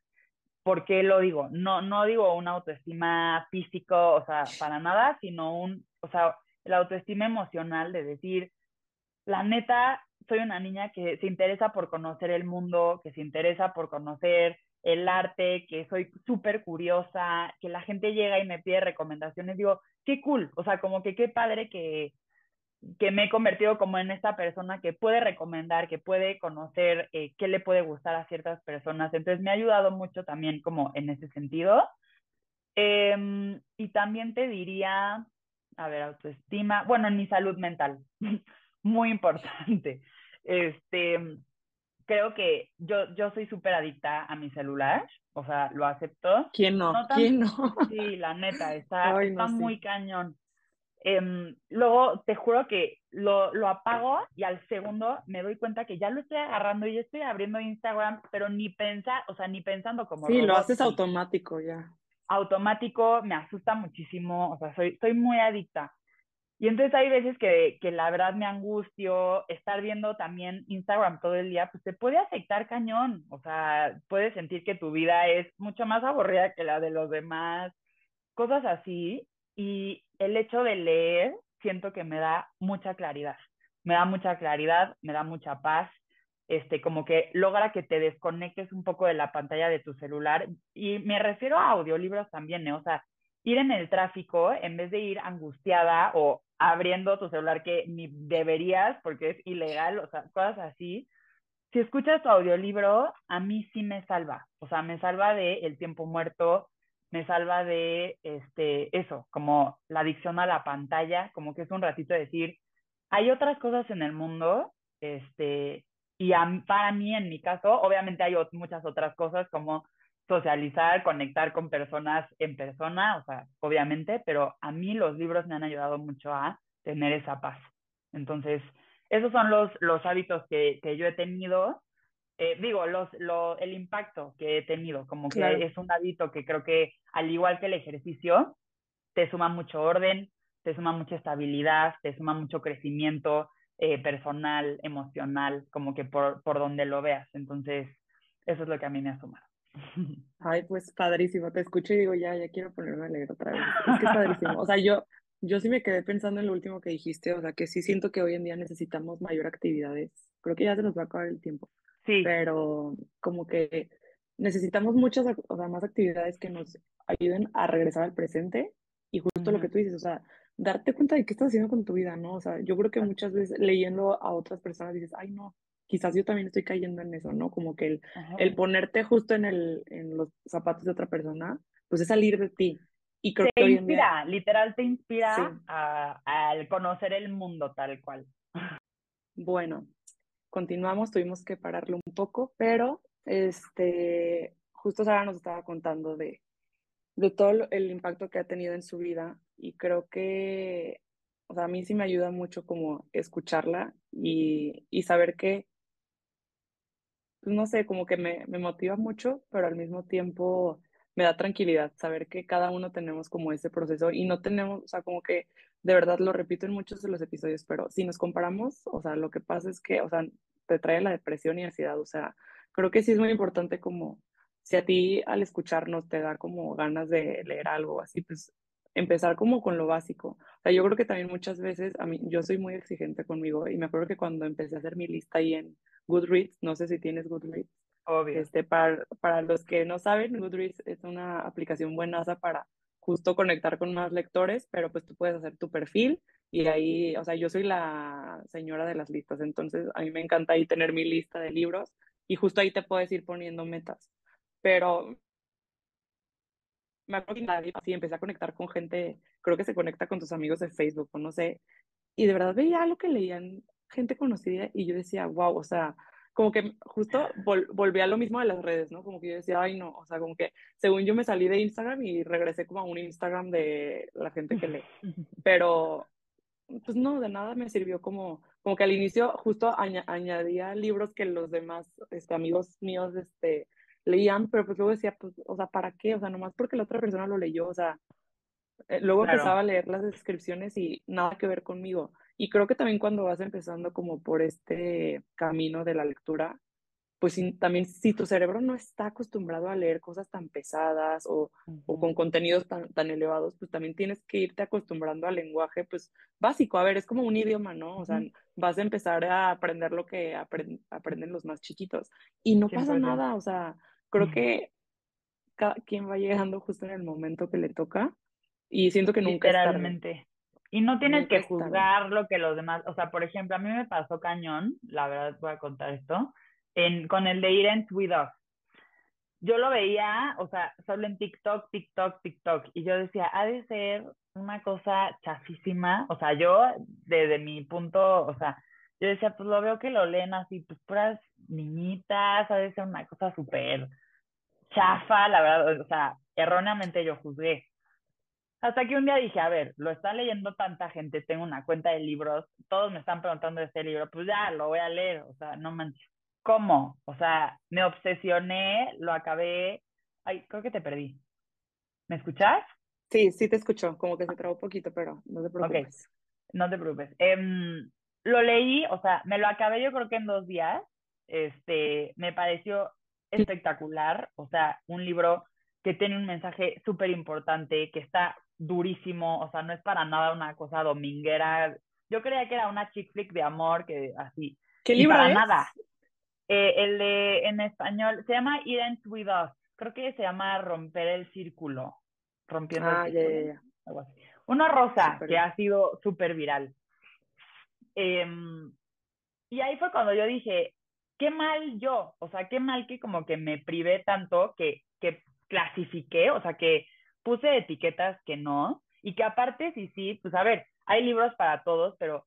¿Por qué lo digo? No, no digo una autoestima físico, o sea, para nada, sino un, o sea, la autoestima emocional de decir, la neta, soy una niña que se interesa por conocer el mundo, que se interesa por conocer el arte, que soy súper curiosa, que la gente llega y me pide recomendaciones, digo, qué cool, o sea, como que qué padre que, que me he convertido como en esta persona que puede recomendar, que puede conocer eh, qué le puede gustar a ciertas personas. Entonces me ha ayudado mucho también como en ese sentido. Eh, y también te diría, a ver, autoestima, bueno, en mi salud mental, muy importante. Este, creo que yo, yo soy súper adicta a mi celular, o sea, lo acepto. ¿Quién no? ¿Quién no? Sí, la neta, está, está muy cañón. Em, luego te juro que lo, lo apago y al segundo me doy cuenta que ya lo estoy agarrando y ya estoy abriendo Instagram, pero ni pensar, o sea, ni pensando como... Sí, lo haces automático ya. Automático, me asusta muchísimo, o sea, soy, soy muy adicta. Y entonces hay veces que, que la verdad me angustio, estar viendo también Instagram todo el día, pues te puede afectar cañón, o sea, puedes sentir que tu vida es mucho más aburrida que la de los demás, cosas así. Y el hecho de leer, siento que me da mucha claridad, me da mucha claridad, me da mucha paz, este, como que logra que te desconectes un poco de la pantalla de tu celular. Y me refiero a audiolibros también, ¿eh? o sea, ir en el tráfico en vez de ir angustiada o abriendo tu celular que ni deberías porque es ilegal, o sea, cosas así. Si escuchas tu audiolibro, a mí sí me salva, o sea, me salva de el tiempo muerto, me salva de este eso, como la adicción a la pantalla, como que es un ratito de decir, hay otras cosas en el mundo, este, y para mí, en mi caso, obviamente hay muchas otras cosas como socializar, conectar con personas en persona, o sea, obviamente, pero a mí los libros me han ayudado mucho a tener esa paz. Entonces, esos son los, los hábitos que, que yo he tenido. Eh, digo, los, lo, el impacto que he tenido, como que es un hábito que creo que, al igual que el ejercicio, te suma mucho orden, te suma mucha estabilidad, te suma mucho crecimiento eh, personal, emocional, como que por, por donde lo veas. Entonces, eso es lo que a mí me ha sumado. Ay, pues padrísimo, te escucho y digo, ya, ya quiero ponerme a leer otra vez. Es que es padrísimo. O sea, yo, yo sí me quedé pensando en lo último que dijiste, o sea, que sí siento que hoy en día necesitamos mayor actividades. Creo que ya se nos va a acabar el tiempo. Sí. Pero como que necesitamos muchas, o sea, más actividades que nos ayuden a regresar al presente y justo lo que tú dices, o sea, darte cuenta de qué estás haciendo con tu vida, ¿no? O sea, yo creo que muchas veces leyendo a otras personas dices, ay, no, quizás yo también estoy cayendo en eso, ¿no? Como que el, el ponerte justo en, el, en los zapatos de otra persona, pues es salir de ti. Y creo te que inspira, literal te inspira al conocer el mundo tal cual. Bueno, continuamos, tuvimos que pararlo un poco, pero este, justo Sara nos estaba contando de, de todo el impacto que ha tenido en su vida y creo que, o sea, a mí sí me ayuda mucho como escucharla y, y saber que pues, no sé, como que me, me motiva mucho, pero al mismo tiempo me da tranquilidad saber que cada uno tenemos como ese proceso y no tenemos, o sea, como que de verdad lo repito en muchos de los episodios, pero si nos comparamos, o sea, lo que pasa es que, o sea, te trae la depresión y ansiedad, o sea, creo que sí es muy importante como si a ti al escucharnos te da como ganas de leer algo así, pues empezar como con lo básico. O sea, yo creo que también muchas veces, a mí, yo soy muy exigente conmigo y me acuerdo que cuando empecé a hacer mi lista ahí en Goodreads, no sé si tienes Goodreads. Obvio. Este, para, para los que no saben, Goodreads es una aplicación buenaza para justo conectar con más lectores, pero pues tú puedes hacer tu perfil y ahí, o sea, yo soy la señora de las listas, entonces a mí me encanta ahí tener mi lista de libros y justo ahí te puedes ir poniendo metas. Pero me acuerdo que así empecé a conectar con gente, creo que se conecta con tus amigos de Facebook no sé, y de verdad veía lo que leían gente conocida y yo decía, wow, o sea, como que justo volví a lo mismo de las redes, ¿no? Como que yo decía, ay, no, o sea, como que según yo me salí de Instagram y regresé como a un Instagram de la gente que lee. Pero, pues no, de nada me sirvió como, como que al inicio justo añadía libros que los demás este, amigos míos este, leían, pero pues luego decía, pues, o sea, ¿para qué? O sea, nomás porque la otra persona lo leyó, o sea, eh, luego empezaba a leer las descripciones y nada que ver conmigo. Y creo que también cuando vas empezando como por este camino de la lectura, pues también si tu cerebro no está acostumbrado a leer cosas tan pesadas o, o, con contenidos tan, tan elevados, pues también tienes que irte acostumbrando al lenguaje pues básico. A ver, es como un idioma, ¿no? O sea, vas a empezar a aprender lo que aprenden los más chiquitos y no pasa nada, o sea, creo que cada quien va llegando justo en el momento que le toca y siento que nunca Literalmente. Y no tienes que juzgar lo que los demás, o sea, por ejemplo, a mí me pasó cañón, la verdad voy a contar esto, en, con el de ir With Us. Yo lo veía, o sea, solo en TikTok, TikTok, TikTok, y yo decía, ha de ser una cosa chafísima, o sea, yo desde mi punto, o sea, yo decía, pues lo veo que lo leen así, pues puras niñitas, a veces una cosa súper chafa, la verdad, o sea, erróneamente yo juzgué. Hasta que un día dije, a ver, lo está leyendo tanta gente, tengo una cuenta de libros, todos me están preguntando de este libro, pues ya, lo voy a leer, o sea, no manches. ¿Cómo? O sea, me obsesioné, lo acabé. Ay, creo que te perdí. ¿Me escuchas? Sí, sí te escucho, como que se trabó un poquito, pero no te preocupes. No te preocupes. Em, lo leí, o sea, me lo acabé yo creo que en dos días. Este, me pareció espectacular, o sea, un libro que tiene un mensaje súper importante, que está durísimo, o sea, no es para nada una cosa dominguera. Yo creía que era una chick flick de amor, que así. ¿Qué libro para nada. Eh, el de, en español, se llama It Ends With Us. Creo que se llama Romper el Círculo. Rompiendo ah, el Círculo. Algo así. Una rosa que ha sido súper viral. Em, y ahí fue cuando yo dije, qué mal yo, o sea, qué mal que como que me privé tanto que, que clasifiqué, o sea, que puse etiquetas que no, y que aparte, sí, sí, pues a ver, hay libros para todos, pero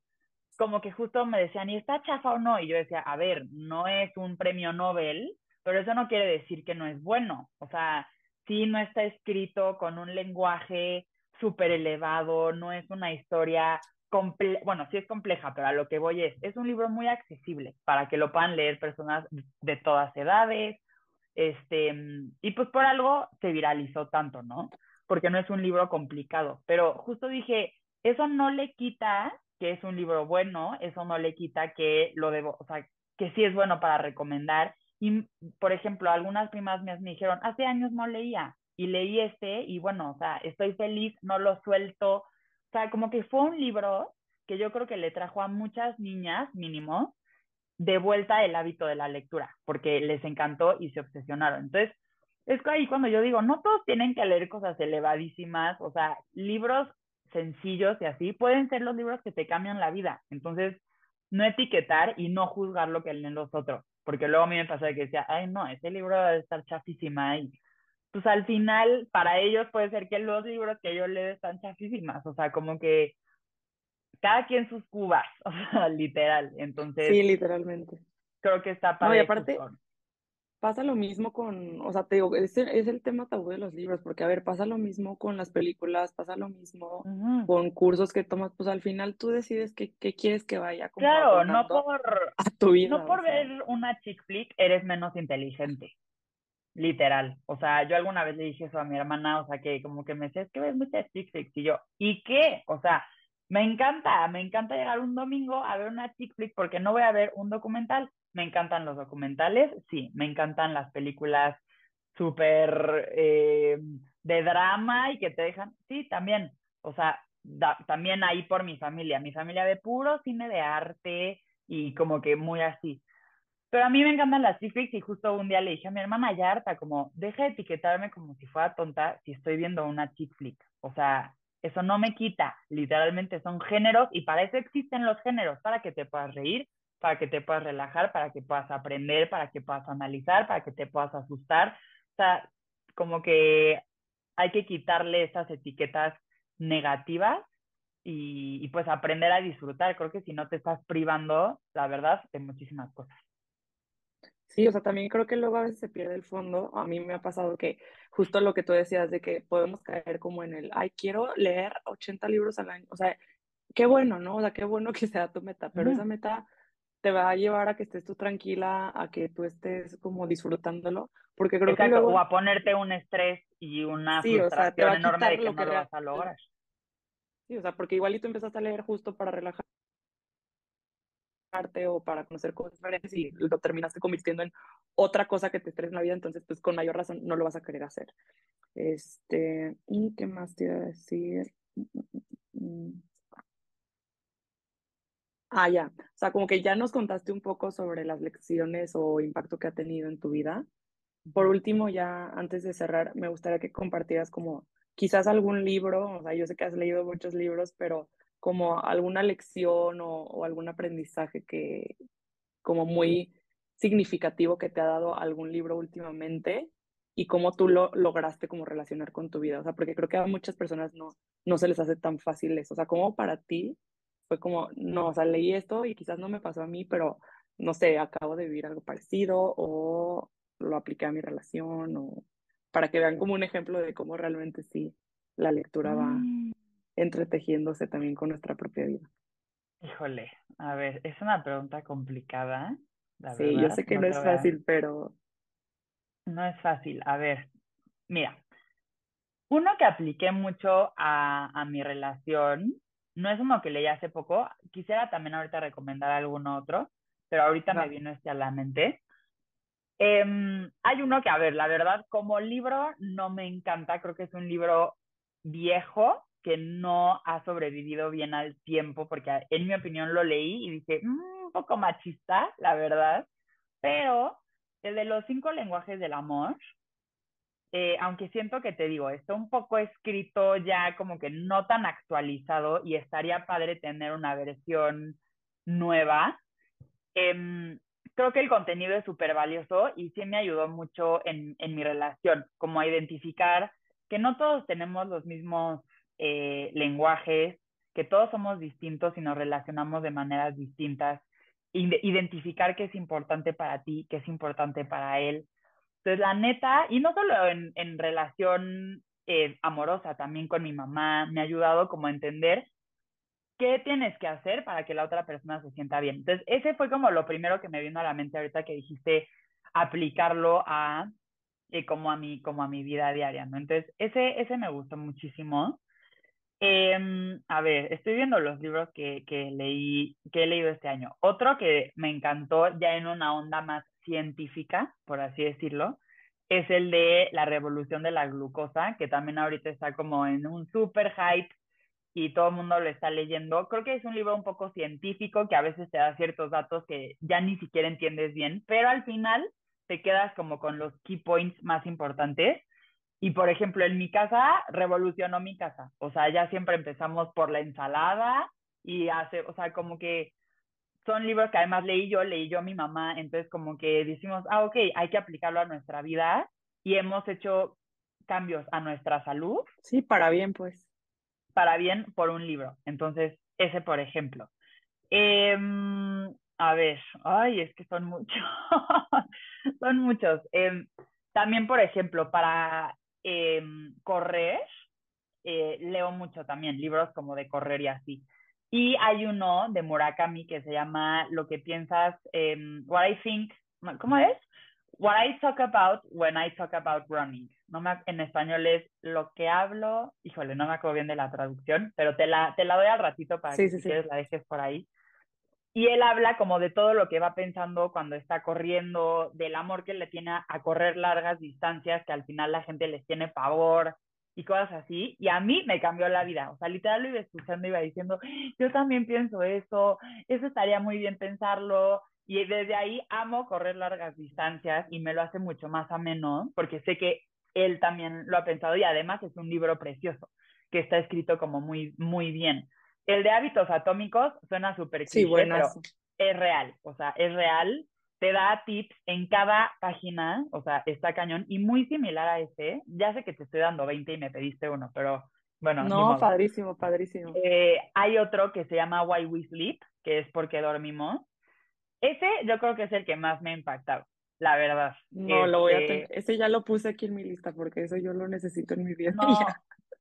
como que justo me decían, ¿y está chafa o no? Y yo decía, a ver, no es un premio Nobel, pero eso no quiere decir que no es bueno. O sea, sí no está escrito con un lenguaje súper elevado, no es una historia comple bueno, sí es compleja, pero a lo que voy es, es un libro muy accesible para que lo puedan leer personas de todas edades, este, y pues por algo se viralizó tanto, ¿no? Porque no es un libro complicado, pero justo dije, eso no le quita que es un libro bueno, eso no le quita que lo debo, o sea, que sí es bueno para recomendar. Y, por ejemplo, algunas primas mías me dijeron, hace años no leía y leí este y bueno, o sea, estoy feliz, no lo suelto. O sea, como que fue un libro que yo creo que le trajo a muchas niñas, mínimo, de vuelta el hábito de la lectura, porque les encantó y se obsesionaron. Entonces, es que ahí cuando yo digo, no todos tienen que leer cosas elevadísimas, o sea, libros sencillos y así pueden ser los libros que te cambian la vida. Entonces, no etiquetar y no juzgar lo que leen los otros, porque luego a mí me pasó que decía, ay, no, ese libro debe estar chafísima y pues al final para ellos puede ser que los libros que yo leo están chafísimas, o sea, como que cada quien sus cubas, o sea, literal. Entonces. Sí, literalmente. Creo que está para. No, y aparte, pasa lo mismo con, o sea, te digo, es, es, el tema tabú de los libros, porque a ver, pasa lo mismo con las películas, pasa lo mismo con cursos que tomas, pues al final tú decides qué, qué quieres que vaya. Claro, no por, a tu vida, no por ver una chick flick eres menos inteligente. Literal. O sea, yo alguna vez le dije eso a mi hermana, o sea, que como que me decía, es que ves muchas chick flicks. Y yo, ¿y qué? O sea, me encanta, me encanta llegar un domingo a ver una chick flick porque no voy a ver un documental. Me encantan los documentales, sí, me encantan las películas súper eh, de drama y que te dejan, sí, también, o sea, también ahí por mi familia, mi familia de puro cine de arte y como que muy así. Pero a mí me encantan las flicks y justo un día le dije a mi hermana ya harta, como, deja de etiquetarme como si fuera tonta si estoy viendo una chick flick. O sea, eso no me quita, literalmente son géneros y para eso existen los géneros, para que te puedas reír, para que te puedas relajar, para que puedas aprender, para que puedas analizar, para que te puedas asustar. O sea, como que hay que quitarle esas etiquetas negativas y, y, pues aprender a disfrutar. Creo que si no te estás privando, la verdad, de muchísimas cosas. Sí, o sea, también creo que luego a veces se pierde el fondo. A mí me ha pasado que justo lo que tú decías de que podemos caer como en el, ay, quiero leer 80 libros al año. O sea, qué bueno, ¿no? O sea, qué bueno que sea tu meta, pero esa meta te va a llevar a que estés tú tranquila, a que tú estés como disfrutándolo, porque creo que luego... o a ponerte un estrés y una frustración enorme de que no lo vas a lograr. Sí, o sea, porque igual y tú empezaste a leer justo para relajar o para conocer cosas diferentes y lo terminaste convirtiendo en otra cosa que te estresa en la vida, entonces pues con mayor razón no lo vas a querer hacer. Este, ¿y qué más te iba a decir? Ah, ya. O sea, como que ya nos contaste un poco sobre las lecciones o impacto que ha tenido en tu vida. Por último, ya antes de cerrar, me gustaría que compartieras como quizás algún libro, o sea, yo sé que has leído muchos libros, pero como alguna lección o, algún aprendizaje que como muy significativo que te ha dado algún libro últimamente y cómo tú lo lograste como relacionar con tu vida, o sea, porque creo que a muchas personas no, no se les hace tan fácil eso, o sea, ¿cómo para ti fue como, no, o sea, leí esto y quizás no me pasó a mí, pero no sé, acabo de vivir algo parecido o lo apliqué a mi relación o para que vean como un ejemplo de cómo realmente sí la lectura va Mm, entretejiéndose también con nuestra propia vida. Híjole, a ver, es una pregunta complicada, la Sí, yo sé que no no es fácil, pero No es fácil. A ver, mira, uno que apliqué mucho a, a mi relación, no es uno que leí hace poco, quisiera también ahorita recomendar algún otro, pero ahorita me vino este a la mente. Em, hay uno que, a ver, la verdad, como libro no me encanta, creo que es un libro viejo que no ha sobrevivido bien al tiempo, porque en mi opinión lo leí y dije, "Mm, un poco machista, la verdad, pero el de los cinco lenguajes del amor, eh, aunque siento que te digo, está un poco escrito ya como que no tan actualizado y estaría padre tener una versión nueva. Em, creo que el contenido es súper valioso y sí me ayudó mucho en, mi relación, como a identificar que no todos tenemos los mismos eh, lenguajes, que todos somos distintos y nos relacionamos de maneras distintas, ide- identificar qué es importante para ti, qué es importante para él. Entonces, la neta, y no solo en, relación eh, amorosa, también con mi mamá, me ha ayudado como a entender qué tienes que hacer para que la otra persona se sienta bien. Entonces, ese fue como lo primero que me vino a la mente ahorita que dijiste aplicarlo a eh, como a mi como a mi vida diaria, ¿no? Entonces, ese ese me gustó muchísimo. Eh, a ver, estoy viendo los libros que, que leí, que he leído este año. Otro que me encantó ya en una onda más científica, por así decirlo, es el de La Revolución de la Glucosa, que también ahorita está como en un super hype y todo el mundo lo está leyendo. Creo que es un libro un poco científico que a veces te da ciertos datos que ya ni siquiera entiendes bien, pero al final te quedas como con los key points más importantes. Y por ejemplo, en mi casa revolucionó mi casa. O sea, ya siempre empezamos por la ensalada y hace, o sea, como que son libros que además leí yo, leí yo a mi mamá, entonces como que decimos, ah, ok, hay que aplicarlo a nuestra vida y hemos hecho cambios a nuestra salud Sí, para bien, pues. para bien por un libro. Entonces, ese por ejemplo. Eh, a ver, ay, es que son muchos, son muchos. Eh, también, por ejemplo, para eh, correr, eh, leo mucho también, libros como de correr y así. Y hay uno de Murakami que se llama Lo que piensas, eh, What I Think, ¿cómo es? What I Talk About When I Talk About Running. No me, en español es lo que hablo, híjole, no me acuerdo bien de la traducción, pero te la, te la doy al ratito para Sí, que sí, si sí. quieres la dejes por ahí. Y él habla como de todo lo que va pensando cuando está corriendo, del amor que le tiene a correr largas distancias, que al final la gente les tiene pavor y cosas así. Y a mí me cambió la vida. O sea, literal lo iba escuchando, iba diciendo, yo también pienso eso, eso estaría muy bien pensarlo. Y desde ahí amo correr largas distancias y me lo hace mucho más ameno porque sé que él también lo ha pensado y además es un libro precioso que está escrito como muy, muy bien. El de hábitos atómicos suena súper Sí, cliché, pero buenazo. es real, o sea, es real. Te da tips en cada página, o sea, está cañón y muy similar a ese. Ya sé que te estoy dando 20 y me pediste uno, pero bueno, No, padrísimo, padrísimo. Eh, hay otro que se llama Why We Sleep, que es porque dormimos. Ese yo creo que es el que más me ha impactado, la verdad. No, lo voy a tener. Este, Ese ya lo puse aquí en mi lista porque eso yo lo necesito en mi vida. no,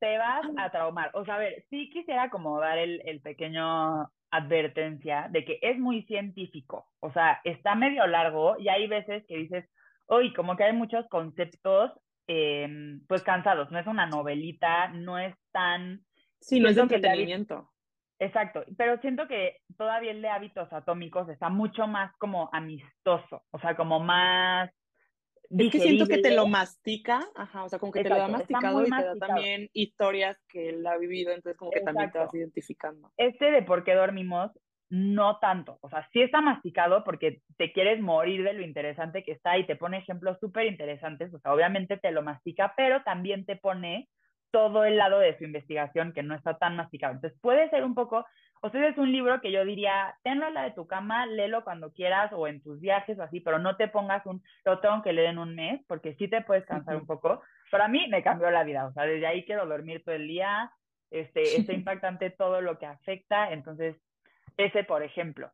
te vas a traumar. O sea, a ver, sí quisiera como dar el, el pequeño advertencia de que es muy científico. O sea, está medio largo y hay veces que dices, uy, como que hay muchos conceptos eh, pues cansados. No es una novelita, no es tan... Sí, no es de que entretenimiento. Exacto, pero siento que todavía el de hábitos atómicos está mucho más como amistoso, o sea, como más Es que siento que te lo mastica, ajá, o sea, como que te lo da masticado y te da también historias que él ha vivido, entonces como que también te vas identificando. Este de por qué dormimos, no tanto. O sea, sí está masticado porque te quieres morir de lo interesante que está y te pone ejemplos súper interesantes. O sea, obviamente te lo mastica, pero también te pone todo el lado de su investigación que no está tan masticado. Entonces puede ser un poco, o sea, es un libro que yo diría, tenlo en la de tu cama, léelo cuando quieras o en tus viajes o así, pero no te pongas un, lo tengo que leer en un mes, porque sí te puedes cansar un poco. Pero a mí me cambió la vida, o sea, desde ahí quiero dormir todo el día, este, está impactante todo lo que afecta, entonces Ese, por ejemplo.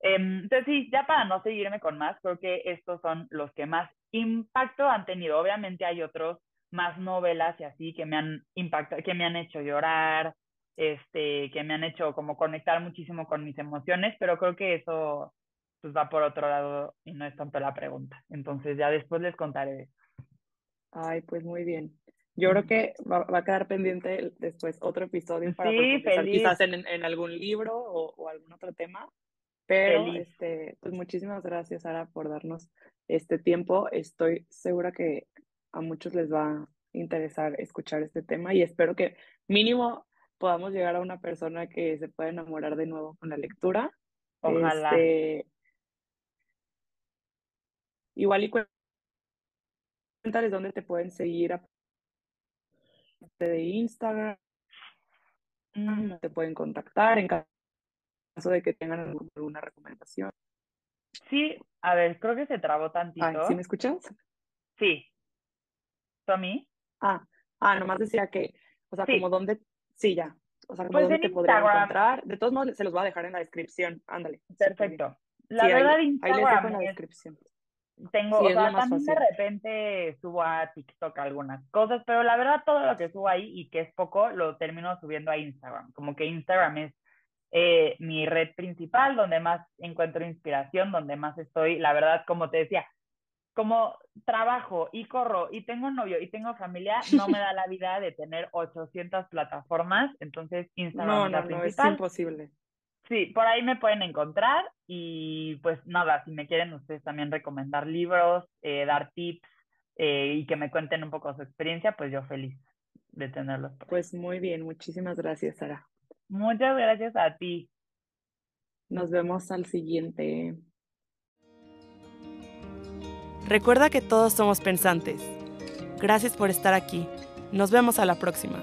Em, entonces, sí, ya para no seguirme con más, creo que estos son los que más impacto han tenido. Obviamente hay otros más novelas y así que me han impactado, que me han hecho llorar, este, que me han hecho como conectar muchísimo con mis emociones, pero creo que eso pues va por otro lado y no es tanto la pregunta. Entonces ya después les contaré. Ay, pues muy bien. Yo creo que va, a quedar pendiente después otro episodio para sí, quizás en, en, algún libro o, o, algún otro tema. Pero este, pues muchísimas gracias, Sara, por darnos este tiempo. Estoy segura que a muchos les va a interesar escuchar este tema y espero que mínimo podamos llegar a una persona que se pueda enamorar de nuevo con la lectura. Ojalá. Este, igual y cuéntales dónde te pueden seguir de Instagram, te pueden contactar en caso de que tengan alguna recomendación. Sí, a ver, creo que se trabó tantito. ¿Sí me escuchas? Sí. ¿Tú a mí? Ah, ah, nomás decía que, o sea, como dónde, sí, ya. O sea, como pues dónde te encontrar. De todos modos, se los voy a dejar en la descripción. Ándale. Perfecto. La verdad, ahí, ahí les dejo en la descripción. Tengo, o sea, también de repente subo a TikTok algunas cosas, pero la verdad todo lo que subo ahí y que es poco, lo termino subiendo a Instagram. Como que Instagram es eh, mi red principal, donde más encuentro inspiración, donde más estoy, la verdad, como te decía, como trabajo y corro y tengo un novio y tengo familia, no me da la vida de tener 800 plataformas, entonces Instagram no, es no, es imposible. Sí, por ahí me pueden encontrar y pues nada, si me quieren ustedes también recomendar libros, eh, dar tips eh, y que me cuenten un poco su experiencia, pues yo feliz de tenerlos. pues muy bien, muchísimas gracias, Sara. Muchas gracias a ti. Nos vemos al siguiente. Recuerda que todos somos pensantes. Gracias por estar aquí. Nos vemos a la próxima.